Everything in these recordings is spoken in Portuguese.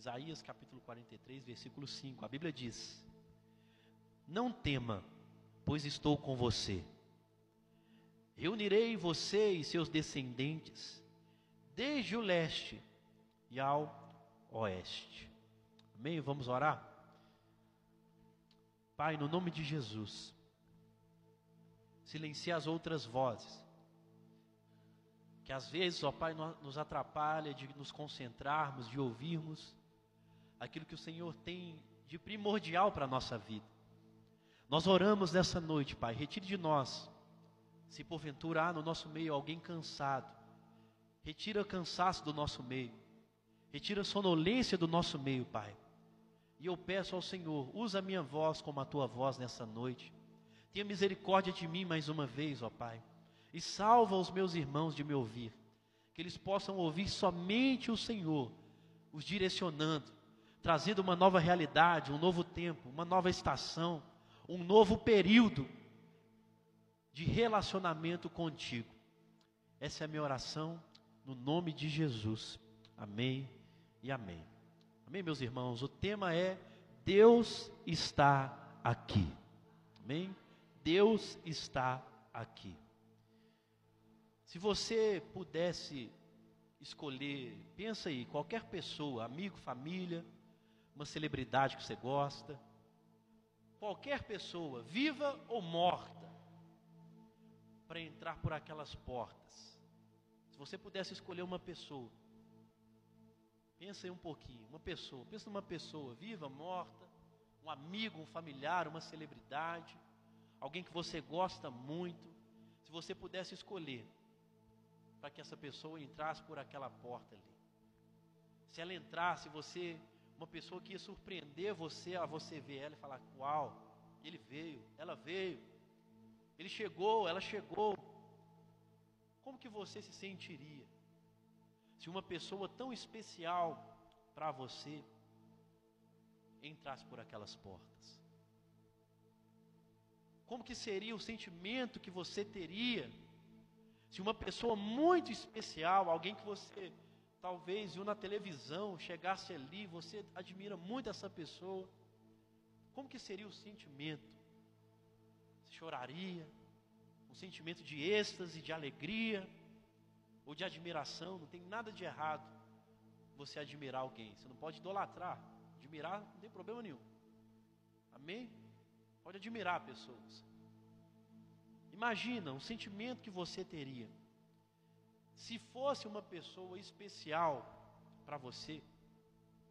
Isaías capítulo 43, versículo 5. A Bíblia diz: Não tema, pois estou com você. Reunirei você e seus descendentes, desde o leste e ao oeste. Amém? Vamos orar? Pai, no nome de Jesus, silencia as outras vozes, que às vezes, ó Pai, nos atrapalha de nos concentrarmos, de ouvirmos aquilo que o Senhor tem de primordial para a nossa vida. Nós oramos nessa noite, Pai, retire de nós, se porventura há no nosso meio alguém cansado, retira o cansaço do nosso meio, retira a sonolência do nosso meio, Pai. E eu peço ao Senhor, usa a minha voz como a tua voz nessa noite. Tenha misericórdia de mim mais uma vez, ó Pai. E salva os meus irmãos de me ouvir. Que eles possam ouvir somente o Senhor, os direcionando, trazendo uma nova realidade, um novo tempo, uma nova estação, um novo período de relacionamento contigo. Essa é a minha oração no nome de Jesus. Amém e amém. Amém, meus irmãos? O tema é Deus está aqui. Amém? Deus está aqui. Se você pudesse escolher, pensa aí, qualquer pessoa, amigo, família, uma celebridade que você gosta, qualquer pessoa, viva ou morta, para entrar por aquelas portas. Se você pudesse escolher uma pessoa, pensa aí um pouquinho, uma pessoa, pensa numa pessoa viva, morta, um amigo, um familiar, uma celebridade, alguém que você gosta muito, se você pudesse escolher para que essa pessoa entrasse por aquela porta ali. Se ela entrasse, você, uma pessoa que ia surpreender você, a você ver ela e falar: Uau, ele veio, ela veio, ele chegou, ela chegou. Como que você se sentiria se uma pessoa tão especial para você entrasse por aquelas portas? Como que seria o sentimento que você teria se uma pessoa muito especial, alguém que você talvez viu na televisão, chegasse ali, você admira muito essa pessoa, como que seria o sentimento? Você choraria? Um sentimento de êxtase, de alegria ou de admiração? Não tem nada de errado você admirar alguém. Você não pode idolatrar. Admirar não tem problema nenhum. Amém? Pode admirar pessoas. Imagina um sentimento que você teria se fosse uma pessoa especial para você.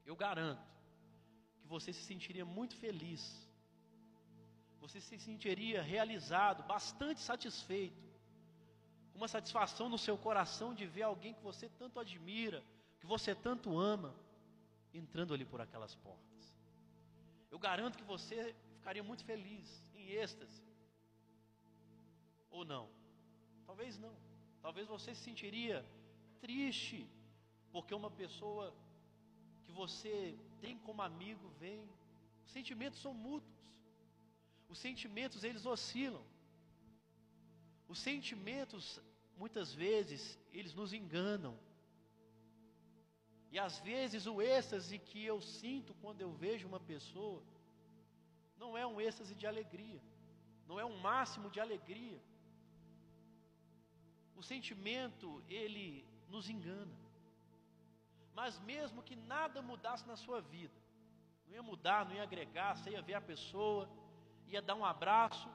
Eu garanto que você se sentiria muito feliz. Você se sentiria realizado, bastante satisfeito. Uma satisfação no seu coração de ver alguém que você tanto admira, que você tanto ama, entrando ali por aquelas portas. Eu garanto que você ficaria muito feliz, em êxtase. Ou não? Talvez não. Talvez você se sentiria triste porque uma pessoa que você tem como amigo vem. Os sentimentos são mútuos. Os sentimentos eles oscilam. Os sentimentos muitas vezes eles nos enganam. E às vezes o êxtase que eu sinto quando eu vejo uma pessoa não é um êxtase de alegria, não é um máximo de alegria. O sentimento, ele nos engana. Mas mesmo que nada mudasse na sua vida, não ia mudar, não ia agregar, você ia ver a pessoa, ia dar um abraço,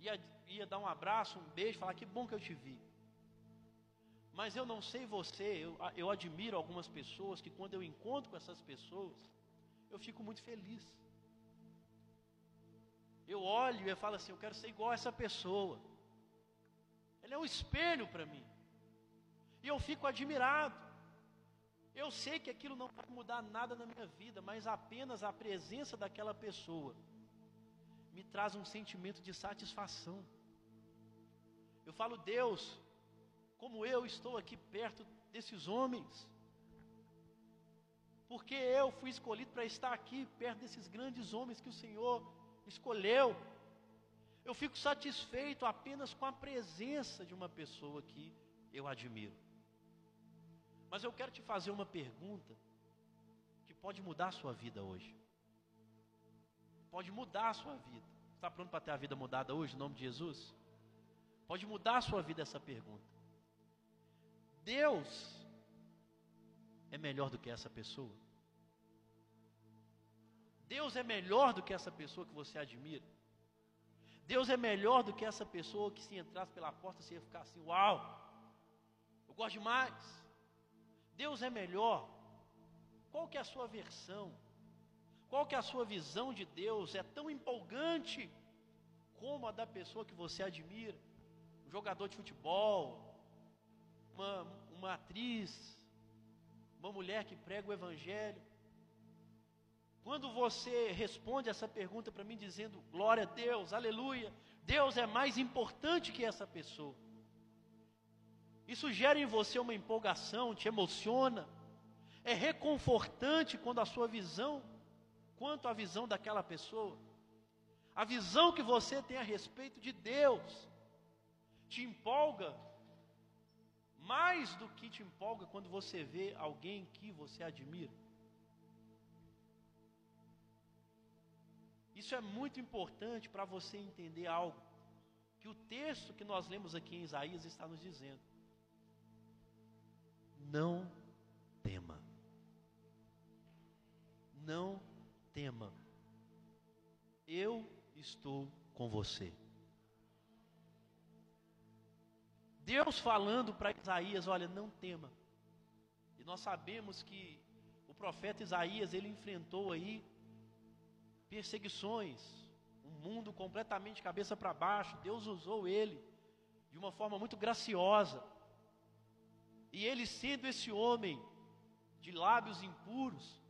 ia, ia dar um abraço, um beijo, falar que bom que eu te vi. Mas eu não sei você, eu, eu admiro algumas pessoas que quando eu encontro com essas pessoas, eu fico muito feliz. Eu olho e falo assim, eu quero ser igual a essa pessoa. Ela é um espelho para mim. E eu fico admirado. Eu sei que aquilo não vai mudar nada na minha vida, mas apenas a presença daquela pessoa me traz um sentimento de satisfação. Eu falo, Deus, como eu estou aqui perto desses homens, porque eu fui escolhido para estar aqui perto desses grandes homens que o Senhor escolheu. Eu fico satisfeito apenas com a presença de uma pessoa que eu admiro. Mas eu quero te fazer uma pergunta. pode mudar a sua vida hoje. Pode mudar a sua vida. Está pronto para ter a vida mudada hoje, em nome de Jesus? Pode mudar a sua vida essa pergunta. Deus é melhor do que essa pessoa? Deus é melhor do que essa pessoa que você admira? Deus é melhor do que essa pessoa que se entrasse pela porta você ia ficar assim, uau, eu gosto demais. Deus é melhor. Qual que é a sua versão? Qual que é a sua visão de Deus? É tão empolgante como a da pessoa que você admira? Um jogador de futebol, uma, uma atriz, uma mulher que prega o evangelho. Quando você responde essa pergunta para mim dizendo glória a Deus, aleluia, Deus é mais importante que essa pessoa. Isso gera em você uma empolgação, te emociona. É reconfortante quando a sua visão, quanto a visão daquela pessoa, a visão que você tem a respeito de Deus, te empolga mais do que te empolga quando você vê alguém que você admira. Isso é muito importante para você entender algo que o texto que nós lemos aqui em Isaías está nos dizendo. Não tema. Não tema. Eu estou com você. Deus falando para Isaías, olha, não tema. E nós sabemos que o profeta Isaías, ele enfrentou aí perseguições, um mundo completamente cabeça para baixo. Deus usou ele de uma forma muito graciosa. E ele, sendo esse homem de lábios impuros,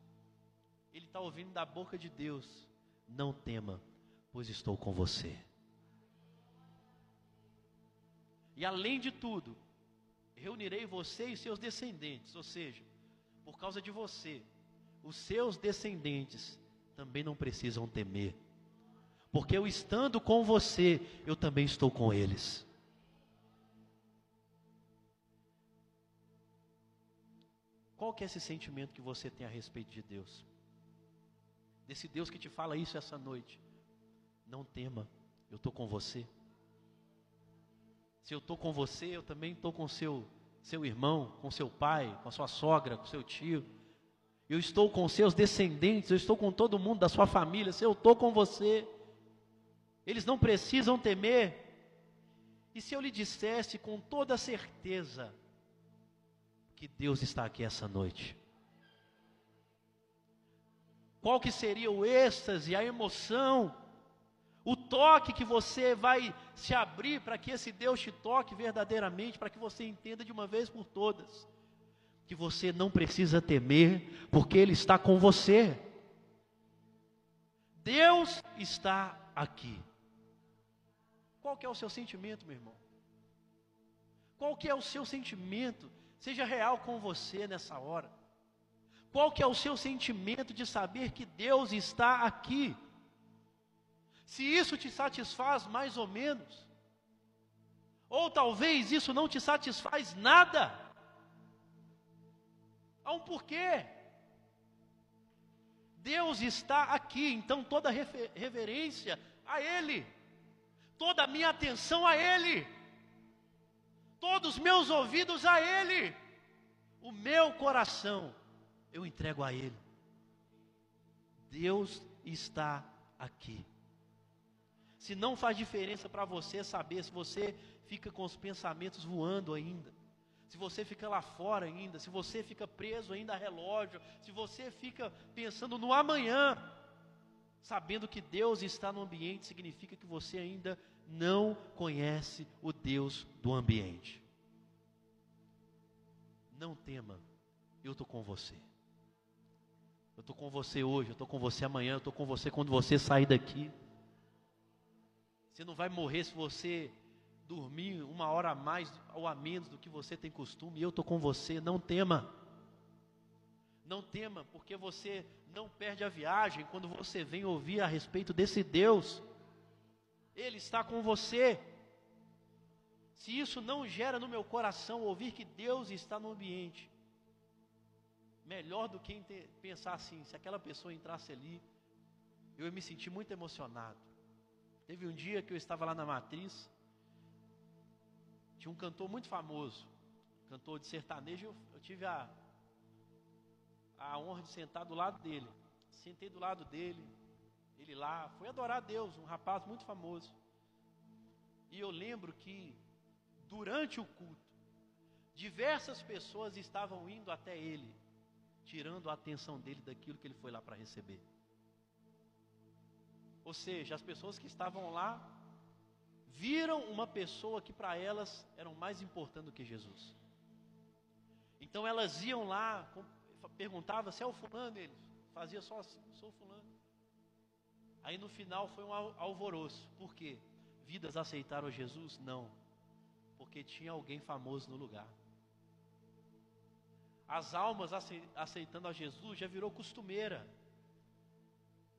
ele está ouvindo da boca de Deus: Não tema, pois estou com você. E além de tudo, reunirei você e seus descendentes, ou seja, por causa de você, os seus descendentes também não precisam temer, porque eu estando com você, eu também estou com eles. Qual que é esse sentimento que você tem a respeito de Deus? Desse Deus que te fala isso essa noite. Não tema, eu estou com você. Se eu estou com você, eu também estou com seu seu irmão, com seu pai, com a sua sogra, com seu tio. Eu estou com seus descendentes, eu estou com todo mundo da sua família, se eu estou com você, eles não precisam temer. E se eu lhe dissesse com toda certeza que Deus está aqui essa noite? Qual que seria o êxtase, a emoção, o toque que você vai se abrir para que esse Deus te toque verdadeiramente, para que você entenda de uma vez por todas que você não precisa temer, porque Ele está com você. Deus está aqui. Qual que é o seu sentimento, meu irmão? Qual que é o seu sentimento? Seja real com você nessa hora. Qual que é o seu sentimento de saber que Deus está aqui? Se isso te satisfaz mais ou menos, ou talvez isso não te satisfaz nada, Há um porquê. Deus está aqui, então toda reverência a Ele, toda a minha atenção a Ele, todos os meus ouvidos a Ele, o meu coração eu entrego a Ele. Deus está aqui. Se não faz diferença para você saber se você fica com os pensamentos voando ainda, se você fica lá fora ainda, se você fica preso ainda a relógio, se você fica pensando no amanhã, sabendo que Deus está no ambiente, significa que você ainda não conhece o Deus do ambiente. Não tema, eu estou com você. Eu estou com você hoje, eu estou com você amanhã, eu estou com você quando você sair daqui. Você não vai morrer se você dormir uma hora a mais ou a menos do que você tem costume, eu estou com você, não tema. Não tema, porque você não perde a viagem quando você vem ouvir a respeito desse Deus. Ele está com você. Se isso não gera no meu coração ouvir que Deus está no ambiente, melhor do que pensar assim, se aquela pessoa entrasse ali, eu ia me sentir muito emocionado. Teve um dia que eu estava lá na matriz, tinha um cantor muito famoso, cantor de sertanejo, eu, tive a, a honra de sentar do lado dele. Sentei do lado dele, ele lá, foi adorar a Deus, um rapaz muito famoso. E eu lembro que durante o culto, diversas pessoas estavam indo até ele, tirando a atenção dele daquilo que ele foi lá para receber. Ou seja, as pessoas que estavam lá viram uma pessoa que para elas era mais importante do que Jesus. Então elas iam lá, perguntavam se é o fulano, eles fazia só assim, sou fulano. Aí no final foi um alvoroço. Por quê? Vidas aceitaram Jesus? Não. Porque tinha alguém famoso no lugar. As almas aceitando a Jesus já virou costumeira.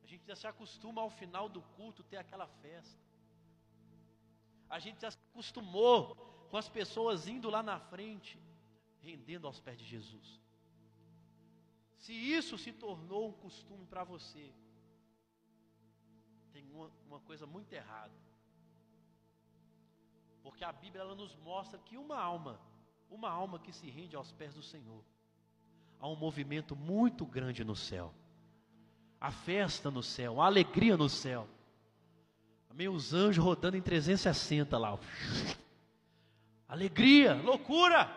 A gente já se acostuma ao final do culto ter aquela festa. A gente já se acostumou com as pessoas indo lá na frente, rendendo aos pés de Jesus. Se isso se tornou um costume para você, tem uma, uma, coisa muito errada. Porque a Bíblia ela nos mostra que uma alma, uma alma que se rende aos pés do Senhor, há um movimento muito grande no céu. A festa no céu, a alegria no céu. Os anjos rodando em 360 lá. Alegria, loucura.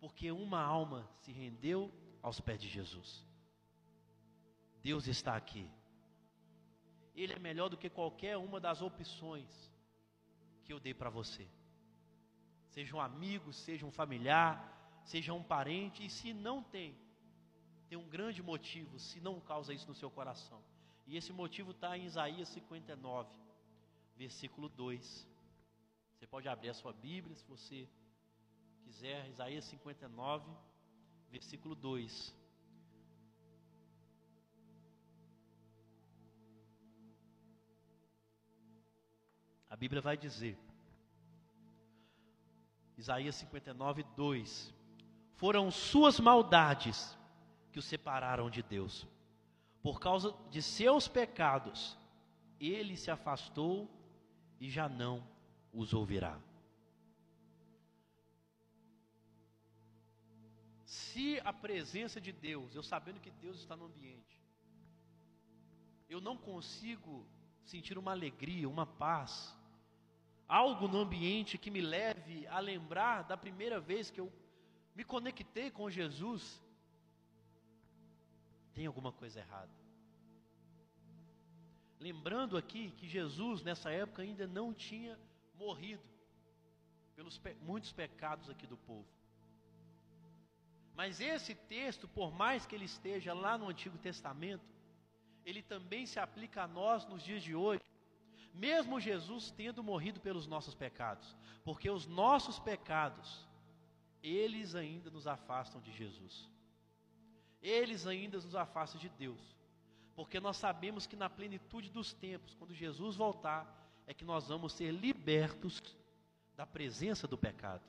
Porque uma alma se rendeu aos pés de Jesus. Deus está aqui. Ele é melhor do que qualquer uma das opções que eu dei para você. Seja um amigo, seja um familiar, seja um parente, e se não tem, tem um grande motivo, se não causa isso no seu coração. E esse motivo está em Isaías 59, versículo 2. Você pode abrir a sua Bíblia se você quiser, Isaías 59, versículo 2. A Bíblia vai dizer, Isaías 59, 2: Foram suas maldades que o separaram de Deus, por causa de seus pecados, ele se afastou e já não os ouvirá. se a presença de Deus, eu sabendo que Deus está no ambiente, eu não consigo sentir uma alegria, uma paz, algo no ambiente que me leve a lembrar da primeira vez que eu me conectei com Jesus, tem alguma coisa errada. Lembrando aqui que Jesus nessa época ainda não tinha morrido pelos pe muitos pecados aqui do povo. Mas esse texto, por mais que ele esteja lá no Antigo Testamento, ele também se aplica a nós nos dias de hoje, mesmo Jesus tendo morrido pelos nossos pecados, porque os nossos pecados, eles ainda nos afastam de Jesus, eles ainda nos afastam de Deus, porque nós sabemos que na plenitude dos tempos, quando Jesus voltar, é que nós vamos ser libertos da presença do pecado.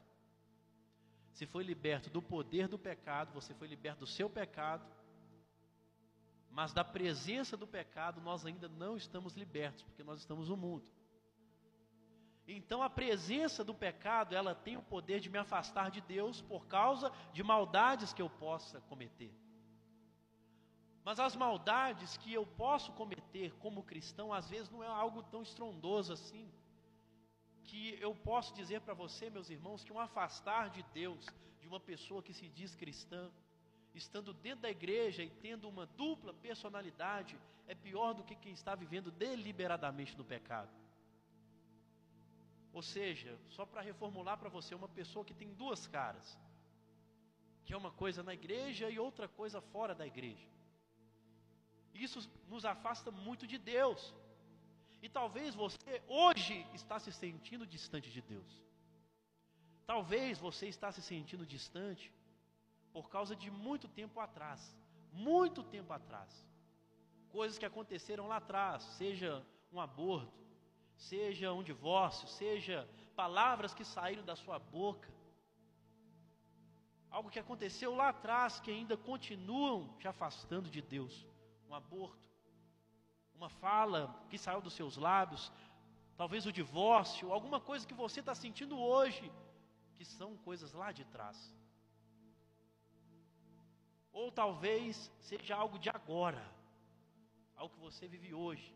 Se foi liberto do poder do pecado, você foi liberto do seu pecado, mas da presença do pecado nós ainda não estamos libertos, porque nós estamos no mundo. Então a presença do pecado, ela tem o poder de me afastar de Deus por causa de maldades que eu possa cometer. Mas as maldades que eu posso cometer como cristão, às vezes não é algo tão estrondoso assim que eu posso dizer para você, meus irmãos, que um afastar de Deus, de uma pessoa que se diz cristã, estando dentro da igreja e tendo uma dupla personalidade, é pior do que quem está vivendo deliberadamente no pecado. Ou seja, só para reformular para você, uma pessoa que tem duas caras, que é uma coisa na igreja e outra coisa fora da igreja. Isso nos afasta muito de Deus. E talvez você hoje está se sentindo distante de Deus. Talvez você está se sentindo distante por causa de muito tempo atrás, muito tempo atrás. Coisas que aconteceram lá atrás, seja um aborto, seja um divórcio, seja palavras que saíram da sua boca. algo que aconteceu lá atrás que ainda continuam te afastando de Deus. Um aborto, uma fala que saiu dos seus lábios, talvez o divórcio, alguma coisa que você está sentindo hoje, que são coisas lá de trás. Ou talvez seja algo de agora, algo que você vive hoje,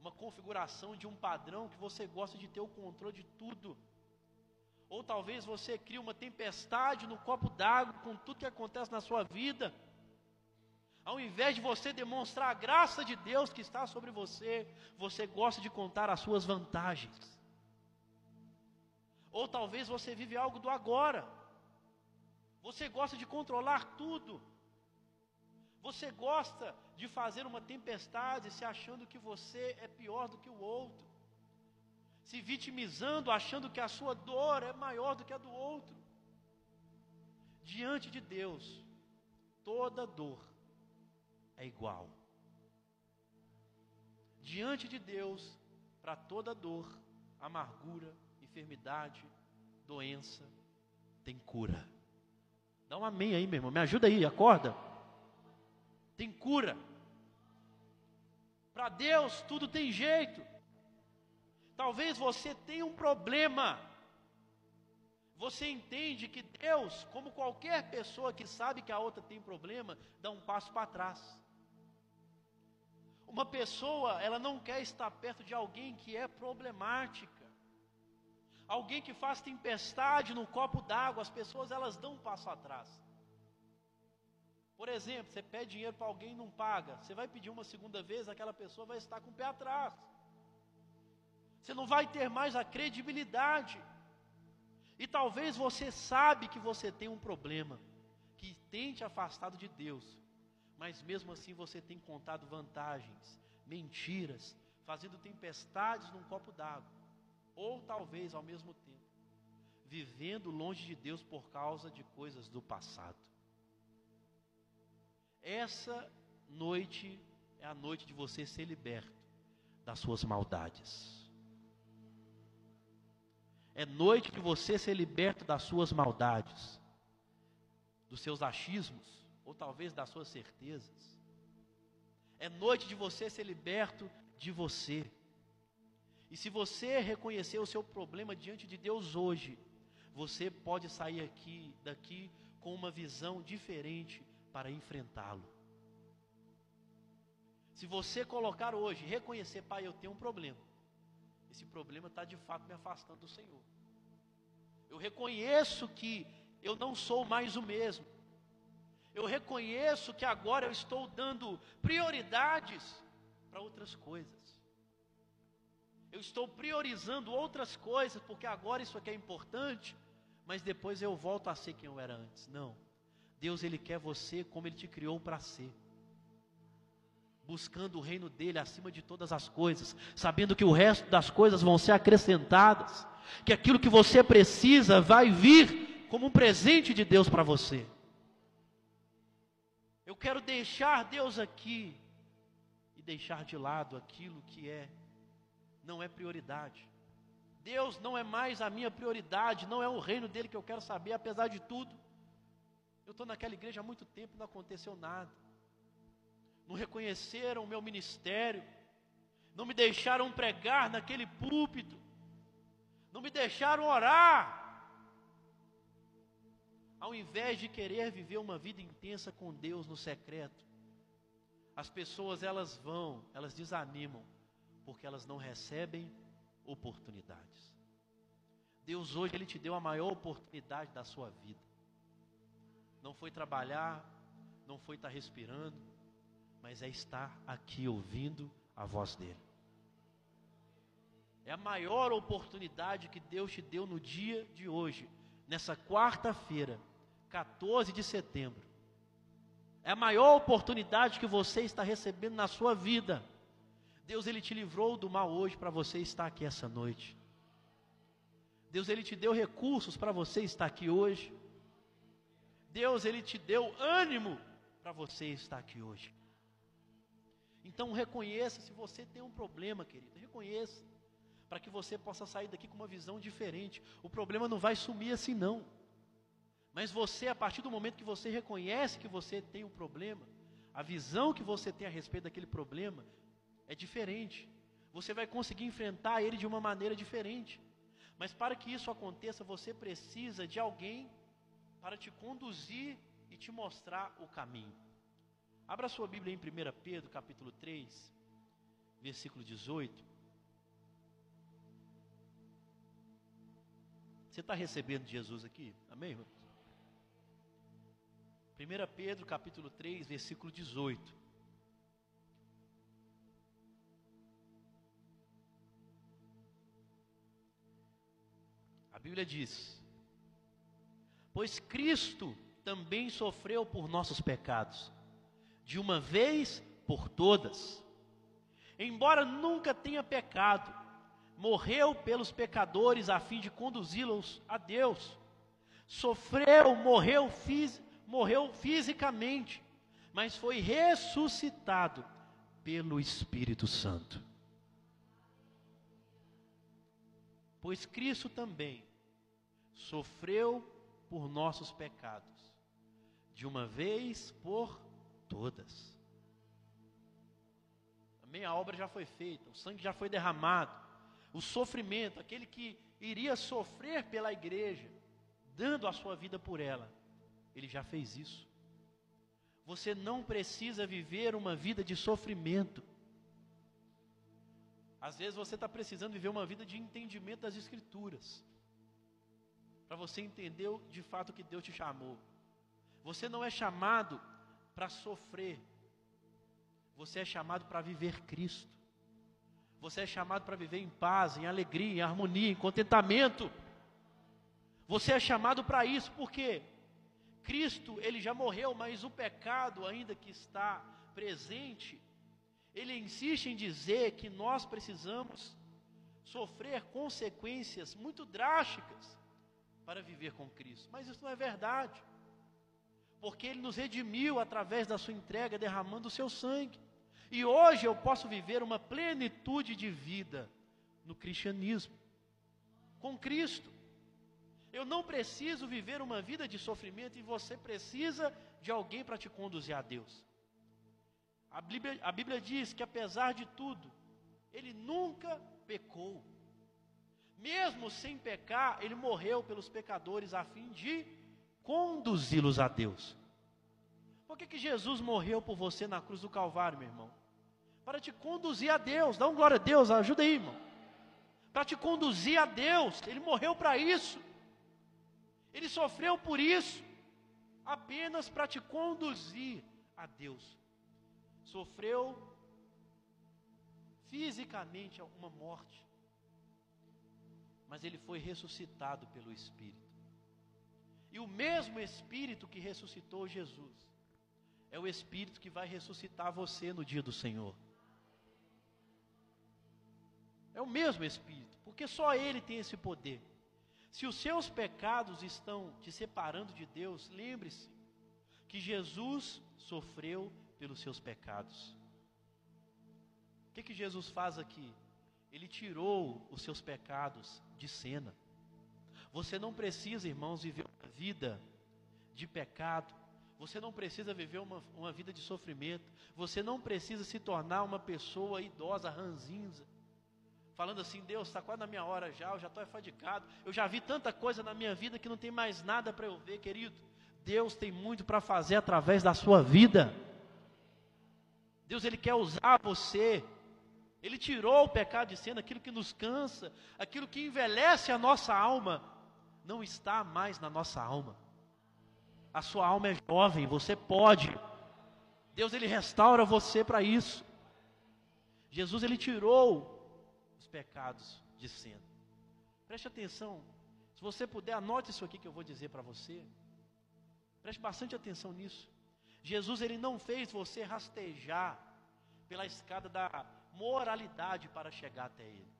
uma configuração de um padrão que você gosta de ter o controle de tudo. Ou talvez você crie uma tempestade no copo d'água com tudo que acontece na sua vida. Ao invés de você demonstrar a graça de Deus que está sobre você, você gosta de contar as suas vantagens. Ou talvez você vive algo do agora. Você gosta de controlar tudo. Você gosta de fazer uma tempestade se achando que você é pior do que o outro. Se vitimizando, achando que a sua dor é maior do que a do outro. Diante de Deus, toda dor é igual. Diante de Deus, para toda dor, amargura, enfermidade, doença, tem cura. Dá um amém aí, meu irmão. Me ajuda aí, acorda. Tem cura. Para Deus tudo tem jeito. Talvez você tenha um problema. Você entende que Deus, como qualquer pessoa que sabe que a outra tem problema, dá um passo para trás. Uma pessoa, ela não quer estar perto de alguém que é problemática. Alguém que faz tempestade no copo d'água, as pessoas elas dão um passo atrás. Por exemplo, você pede dinheiro para alguém e não paga. Você vai pedir uma segunda vez, aquela pessoa vai estar com o pé atrás. Você não vai ter mais a credibilidade. E talvez você sabe que você tem um problema que tem te afastado de Deus. Mas mesmo assim você tem contado vantagens, mentiras, fazendo tempestades num copo d'água ou talvez ao mesmo tempo, vivendo longe de Deus por causa de coisas do passado. Essa noite é a noite de você ser liberto das suas maldades. É noite de você ser liberto das suas maldades, dos seus achismos, ou talvez das suas certezas. É noite de você ser liberto de você. E se você reconhecer o seu problema diante de Deus hoje, você pode sair aqui, daqui com uma visão diferente para enfrentá-lo. Se você colocar hoje, reconhecer, pai, eu tenho um problema. Esse problema está de fato me afastando do Senhor. Eu reconheço que eu não sou mais o mesmo. Eu reconheço que agora eu estou dando prioridades para outras coisas. Eu estou priorizando outras coisas, porque agora isso aqui é importante, mas depois eu volto a ser quem eu era antes. Não. Deus ele quer você como ele te criou para ser. Buscando o reino dele acima de todas as coisas, sabendo que o resto das coisas vão ser acrescentadas, que aquilo que você precisa vai vir como um presente de Deus para você. Eu quero deixar Deus aqui e deixar de lado aquilo que é não é prioridade. Deus não é mais a minha prioridade, não é o reino dele que eu quero saber, apesar de tudo. Eu estou naquela igreja há muito tempo e não aconteceu nada. Não reconheceram o meu ministério, não me deixaram pregar naquele púlpito, não me deixaram orar. Ao invés de querer viver uma vida intensa com Deus no secreto, as pessoas elas vão, elas desanimam porque elas não recebem oportunidades. Deus hoje ele te deu a maior oportunidade da sua vida. Não foi trabalhar, não foi estar respirando, mas é estar aqui ouvindo a voz dele. É a maior oportunidade que Deus te deu no dia de hoje, nessa quarta-feira, 14 de setembro. É a maior oportunidade que você está recebendo na sua vida. Deus ele te livrou do mal hoje para você estar aqui essa noite. Deus ele te deu recursos para você estar aqui hoje. Deus ele te deu ânimo para você estar aqui hoje. Então reconheça se você tem um problema, querido, reconheça, para que você possa sair daqui com uma visão diferente. O problema não vai sumir assim não. Mas você, a partir do momento que você reconhece que você tem um problema, a visão que você tem a respeito daquele problema é diferente. Você vai conseguir enfrentar ele de uma maneira diferente. Mas para que isso aconteça, você precisa de alguém para te conduzir e te mostrar o caminho. Abra sua Bíblia em 1 Pedro, capítulo 3, versículo 18. Você está recebendo Jesus aqui? Amém, irmão? 1 Pedro, capítulo 3, versículo 18. A Bíblia diz: Pois Cristo também sofreu por nossos pecados, de uma vez por todas. Embora nunca tenha pecado, morreu pelos pecadores a fim de conduzi-los a Deus. Sofreu, morreu, fiz, morreu fisicamente, mas foi ressuscitado pelo Espírito Santo. Pois Cristo também sofreu por nossos pecados, de uma vez por todas. Amém? A obra já foi feita, o sangue já foi derramado, o sofrimento, aquele que iria sofrer pela igreja, dando a sua vida por ela, ele já fez isso. Você não precisa viver uma vida de sofrimento. Às vezes você está precisando viver uma vida de entendimento das Escrituras para você entender de fato que Deus te chamou. Você não é chamado para sofrer, você é chamado para viver Cristo. Você é chamado para viver em paz, em alegria, em harmonia, em contentamento. Você é chamado para isso, porque Cristo, ele já morreu, mas o pecado ainda que está presente, ele insiste em dizer que nós precisamos sofrer consequências muito drásticas para viver com Cristo. Mas isso não é verdade. Porque Ele nos redimiu através da Sua entrega, derramando o Seu sangue. E hoje eu posso viver uma plenitude de vida no cristianismo, com Cristo. Eu não preciso viver uma vida de sofrimento e você precisa de alguém para te conduzir a Deus. A Bíblia, a Bíblia diz que apesar de tudo, ele nunca pecou mesmo sem pecar, ele morreu pelos pecadores a fim de conduzi-los a Deus. Por que, que Jesus morreu por você na cruz do Calvário, meu irmão? Para te conduzir a Deus. Dá um glória a Deus, ajuda aí, irmão. Para te conduzir a Deus. Ele morreu para isso. Ele sofreu por isso. Apenas para te conduzir a Deus. Sofreu fisicamente uma morte mas ele foi ressuscitado pelo Espírito. E o mesmo Espírito que ressuscitou Jesus é o Espírito que vai ressuscitar você no dia do Senhor. É o mesmo Espírito, porque só Ele tem esse poder. Se os seus pecados estão te separando de Deus, lembre-se que Jesus sofreu pelos seus pecados. O que, que Jesus faz aqui? Ele tirou os seus pecados de cena. Você não precisa, irmãos, viver uma vida de pecado. Você não precisa viver uma, uma vida de sofrimento. Você não precisa se tornar uma pessoa idosa, ranzinza. Falando assim, Deus, está quase na minha hora já, eu já estou afadicado. Eu já vi tanta coisa na minha vida que não tem mais nada para eu ver, querido. Deus tem muito para fazer através da sua vida. Deus, Ele quer usar você. Ele tirou o pecado de cena, aquilo que nos cansa, aquilo que envelhece a nossa alma, não está mais na nossa alma. A sua alma é jovem, você pode. Deus ele restaura você para isso. Jesus ele tirou pecados de. Preste atenção. Se você puder, anote isso aqui que eu vou dizer para você. Preste bastante atenção nisso. Jesus ele não fez você rastejar pela escada da moralidade para chegar até Ele.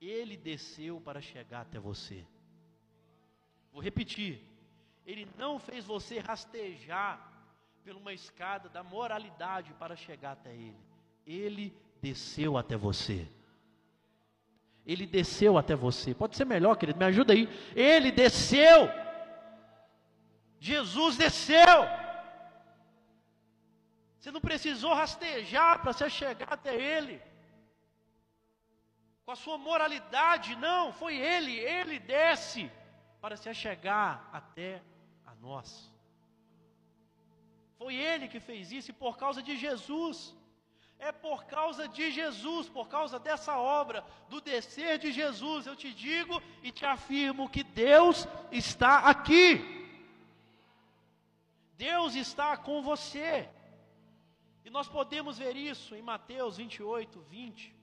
Ele desceu para chegar até você. Vou repetir. Ele não fez você rastejar por uma escada da moralidade para chegar até Ele. Ele desceu até você. Ele desceu até você. Pode ser melhor, querido, me ajuda aí. Ele desceu. Jesus desceu. Você não precisou rastejar para você chegar até Ele. Com a sua moralidade, não, foi Ele, Ele desce para se chegar até a nós. Foi Ele que fez isso e por causa de Jesus. É por causa de Jesus, por causa dessa obra, do descer de Jesus, eu te digo e te afirmo que Deus está aqui. Deus está com você. E nós podemos ver isso em Mateus 28, 20.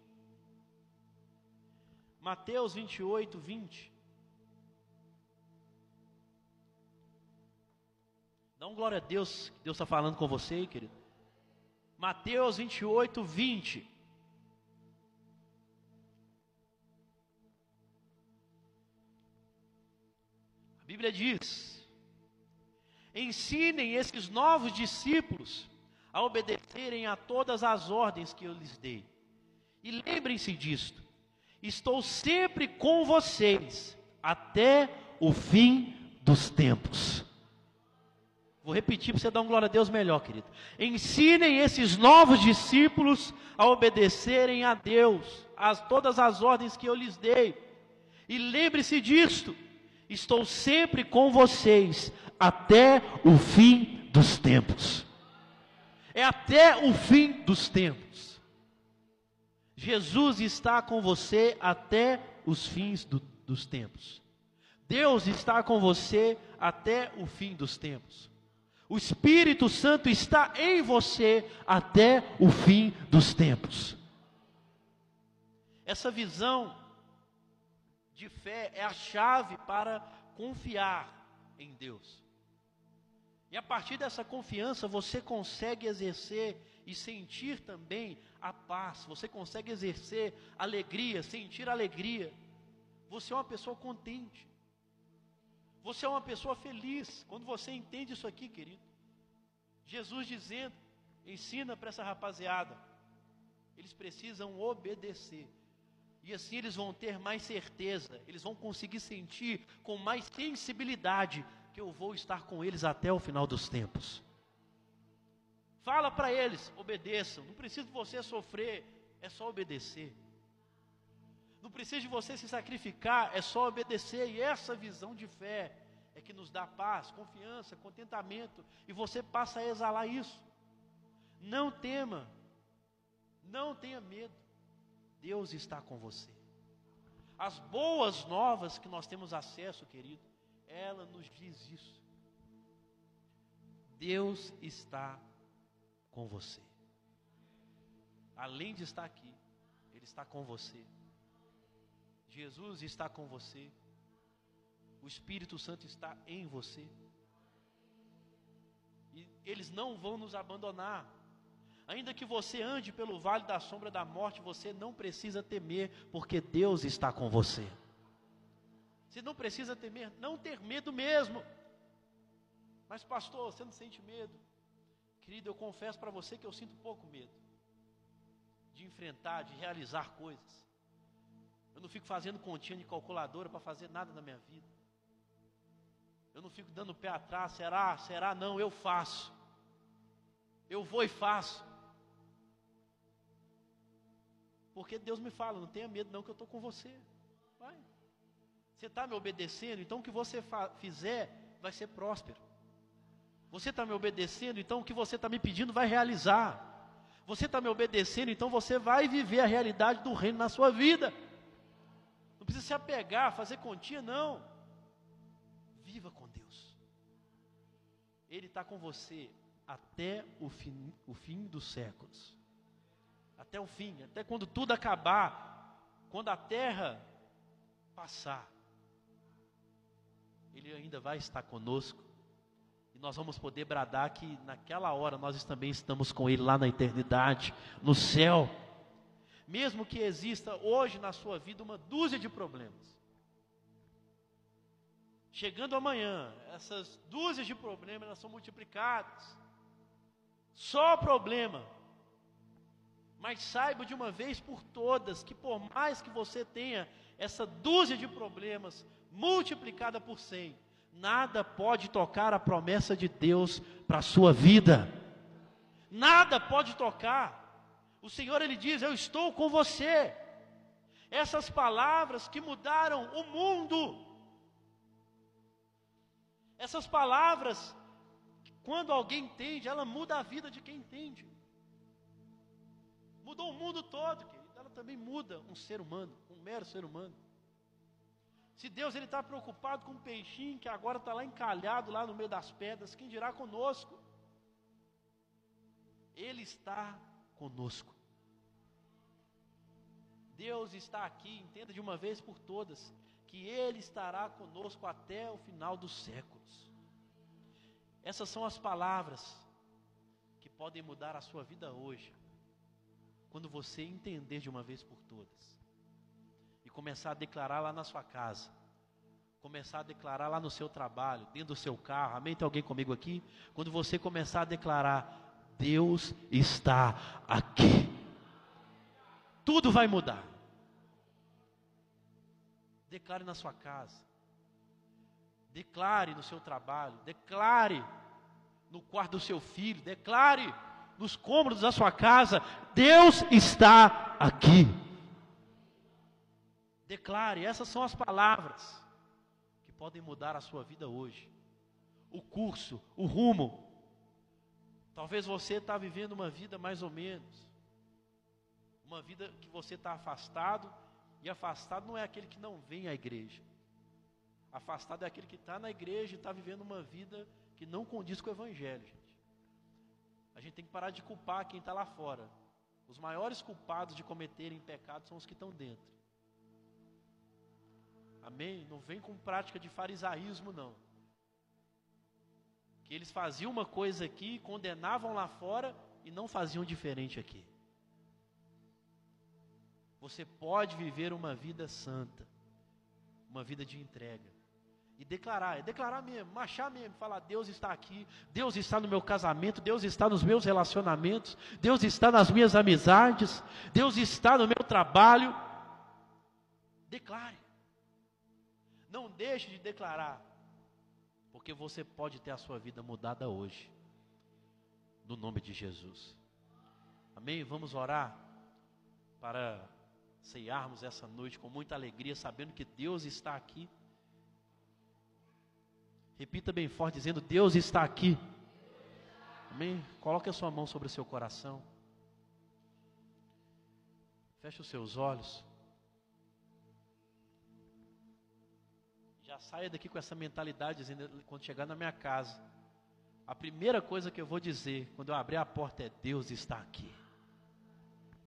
Mateus 28, 20. Dá um glória a Deus, que Deus está falando com você, querido. Mateus 28, 20. A Bíblia diz: Ensinem esses novos discípulos a obedecerem a todas as ordens que eu lhes dei. E lembrem-se disto: estou sempre com vocês até o fim dos tempos. Vou repetir para você dar um glória a Deus melhor, querido. Ensinem esses novos discípulos a obedecerem a Deus, a todas as ordens que eu lhes dei. E lembre-se disto: estou sempre com vocês até o fim dos tempos. É até o fim dos tempos. Jesus está com você até os fins do, dos tempos. Deus está com você até o fim dos tempos. O Espírito Santo está em você até o fim dos tempos. Essa visão de fé é a chave para confiar em Deus. E a partir dessa confiança você consegue exercer e sentir também a paz, você consegue exercer alegria, sentir alegria. Você é uma pessoa contente. Você é uma pessoa feliz quando você entende isso aqui, querido. Jesus dizendo, ensina para essa rapaziada, eles precisam obedecer. E assim eles vão ter mais certeza, eles vão conseguir sentir com mais sensibilidade que eu vou estar com eles até o final dos tempos. Fala para eles, obedeçam. Não precisa você sofrer, é só obedecer. Não precisa de você se sacrificar, é só obedecer. E essa visão de fé é que nos dá paz, confiança, contentamento. E você passa a exalar isso. Não tema, não tenha medo. Deus está com você. As boas novas que nós temos acesso, querido, ela nos diz isso. Deus está com você. Além de estar aqui, Ele está com você. Jesus está com você. O Espírito Santo está em você. E eles não vão nos abandonar. Ainda que você ande pelo vale da sombra da morte, você não precisa temer, porque Deus está com você. Você não precisa temer, não ter medo mesmo. Mas, pastor, você não sente medo? Querido, eu confesso para você que eu sinto pouco medo de enfrentar, de realizar coisas. Eu não fico fazendo continha de calculadora para fazer nada na minha vida. Eu não fico dando pé atrás, será? Será? Não, eu faço. Eu vou e faço. Porque Deus me fala, não tenha medo não que eu estou com você. Vai. Você está me obedecendo, então o que você fizer vai ser próspero. Você está me obedecendo, então o que você está me pedindo vai realizar. Você está me obedecendo, então você vai viver a realidade do reino na sua vida. Não precisa se apegar, fazer continha, não. Viva com Deus. Ele está com você até o fim, o fim dos séculos. Até o fim, até quando tudo acabar, quando a terra passar, Ele ainda vai estar conosco. E nós vamos poder bradar que naquela hora nós também estamos com Ele lá na eternidade, no céu mesmo que exista hoje na sua vida uma dúzia de problemas. Chegando amanhã, essas dúzias de problemas elas são multiplicadas. Só problema. Mas saiba de uma vez por todas que por mais que você tenha essa dúzia de problemas multiplicada por cem, nada pode tocar a promessa de Deus para a sua vida. Nada pode tocar. O Senhor ele diz: "Eu estou com você". Essas palavras que mudaram o mundo. Essas palavras quando alguém entende, ela muda a vida de quem entende. Mudou o mundo todo, querido. Ela também muda um ser humano, um mero ser humano. Se Deus ele está preocupado com um peixinho que agora está lá encalhado lá no meio das pedras, quem dirá conosco? Ele está conosco. Deus está aqui, entenda de uma vez por todas, que Ele estará conosco até o final dos séculos. Essas são as palavras que podem mudar a sua vida hoje, quando você entender de uma vez por todas e começar a declarar lá na sua casa, começar a declarar lá no seu trabalho, dentro do seu carro. Amém? Tem alguém comigo aqui? Quando você começar a declarar, Deus está aqui. Tudo vai mudar. Declare na sua casa. Declare no seu trabalho, declare no quarto do seu filho, declare nos cômodos da sua casa: Deus está aqui. Declare, essas são as palavras que podem mudar a sua vida hoje. O curso, o rumo. Talvez você está vivendo uma vida mais ou menos, uma vida que você está afastado, e afastado não é aquele que não vem à igreja. Afastado é aquele que está na igreja e está vivendo uma vida que não condiz com o Evangelho, gente. A gente tem que parar de culpar quem está lá fora. Os maiores culpados de cometerem pecado são os que estão dentro. Amém? Não vem com prática de farisaísmo, não. Que eles faziam uma coisa aqui, condenavam lá fora e não faziam diferente aqui. Você pode viver uma vida santa, uma vida de entrega. E declarar, é declarar mesmo, marchar mesmo, falar: Deus está aqui, Deus está no meu casamento, Deus está nos meus relacionamentos, Deus está nas minhas amizades, Deus está no meu trabalho. Declare. Não deixe de declarar, porque você pode ter a sua vida mudada hoje, no nome de Jesus. Amém? Vamos orar para ceiarmos essa noite com muita alegria, sabendo que Deus está aqui. Repita bem forte, dizendo: Deus está aqui. Amém? Coloque a sua mão sobre o seu coração. Feche os seus olhos. Já saia daqui com essa mentalidade, dizendo, quando chegar na minha casa, a primeira coisa que eu vou dizer quando eu abrir a porta é: Deus está aqui.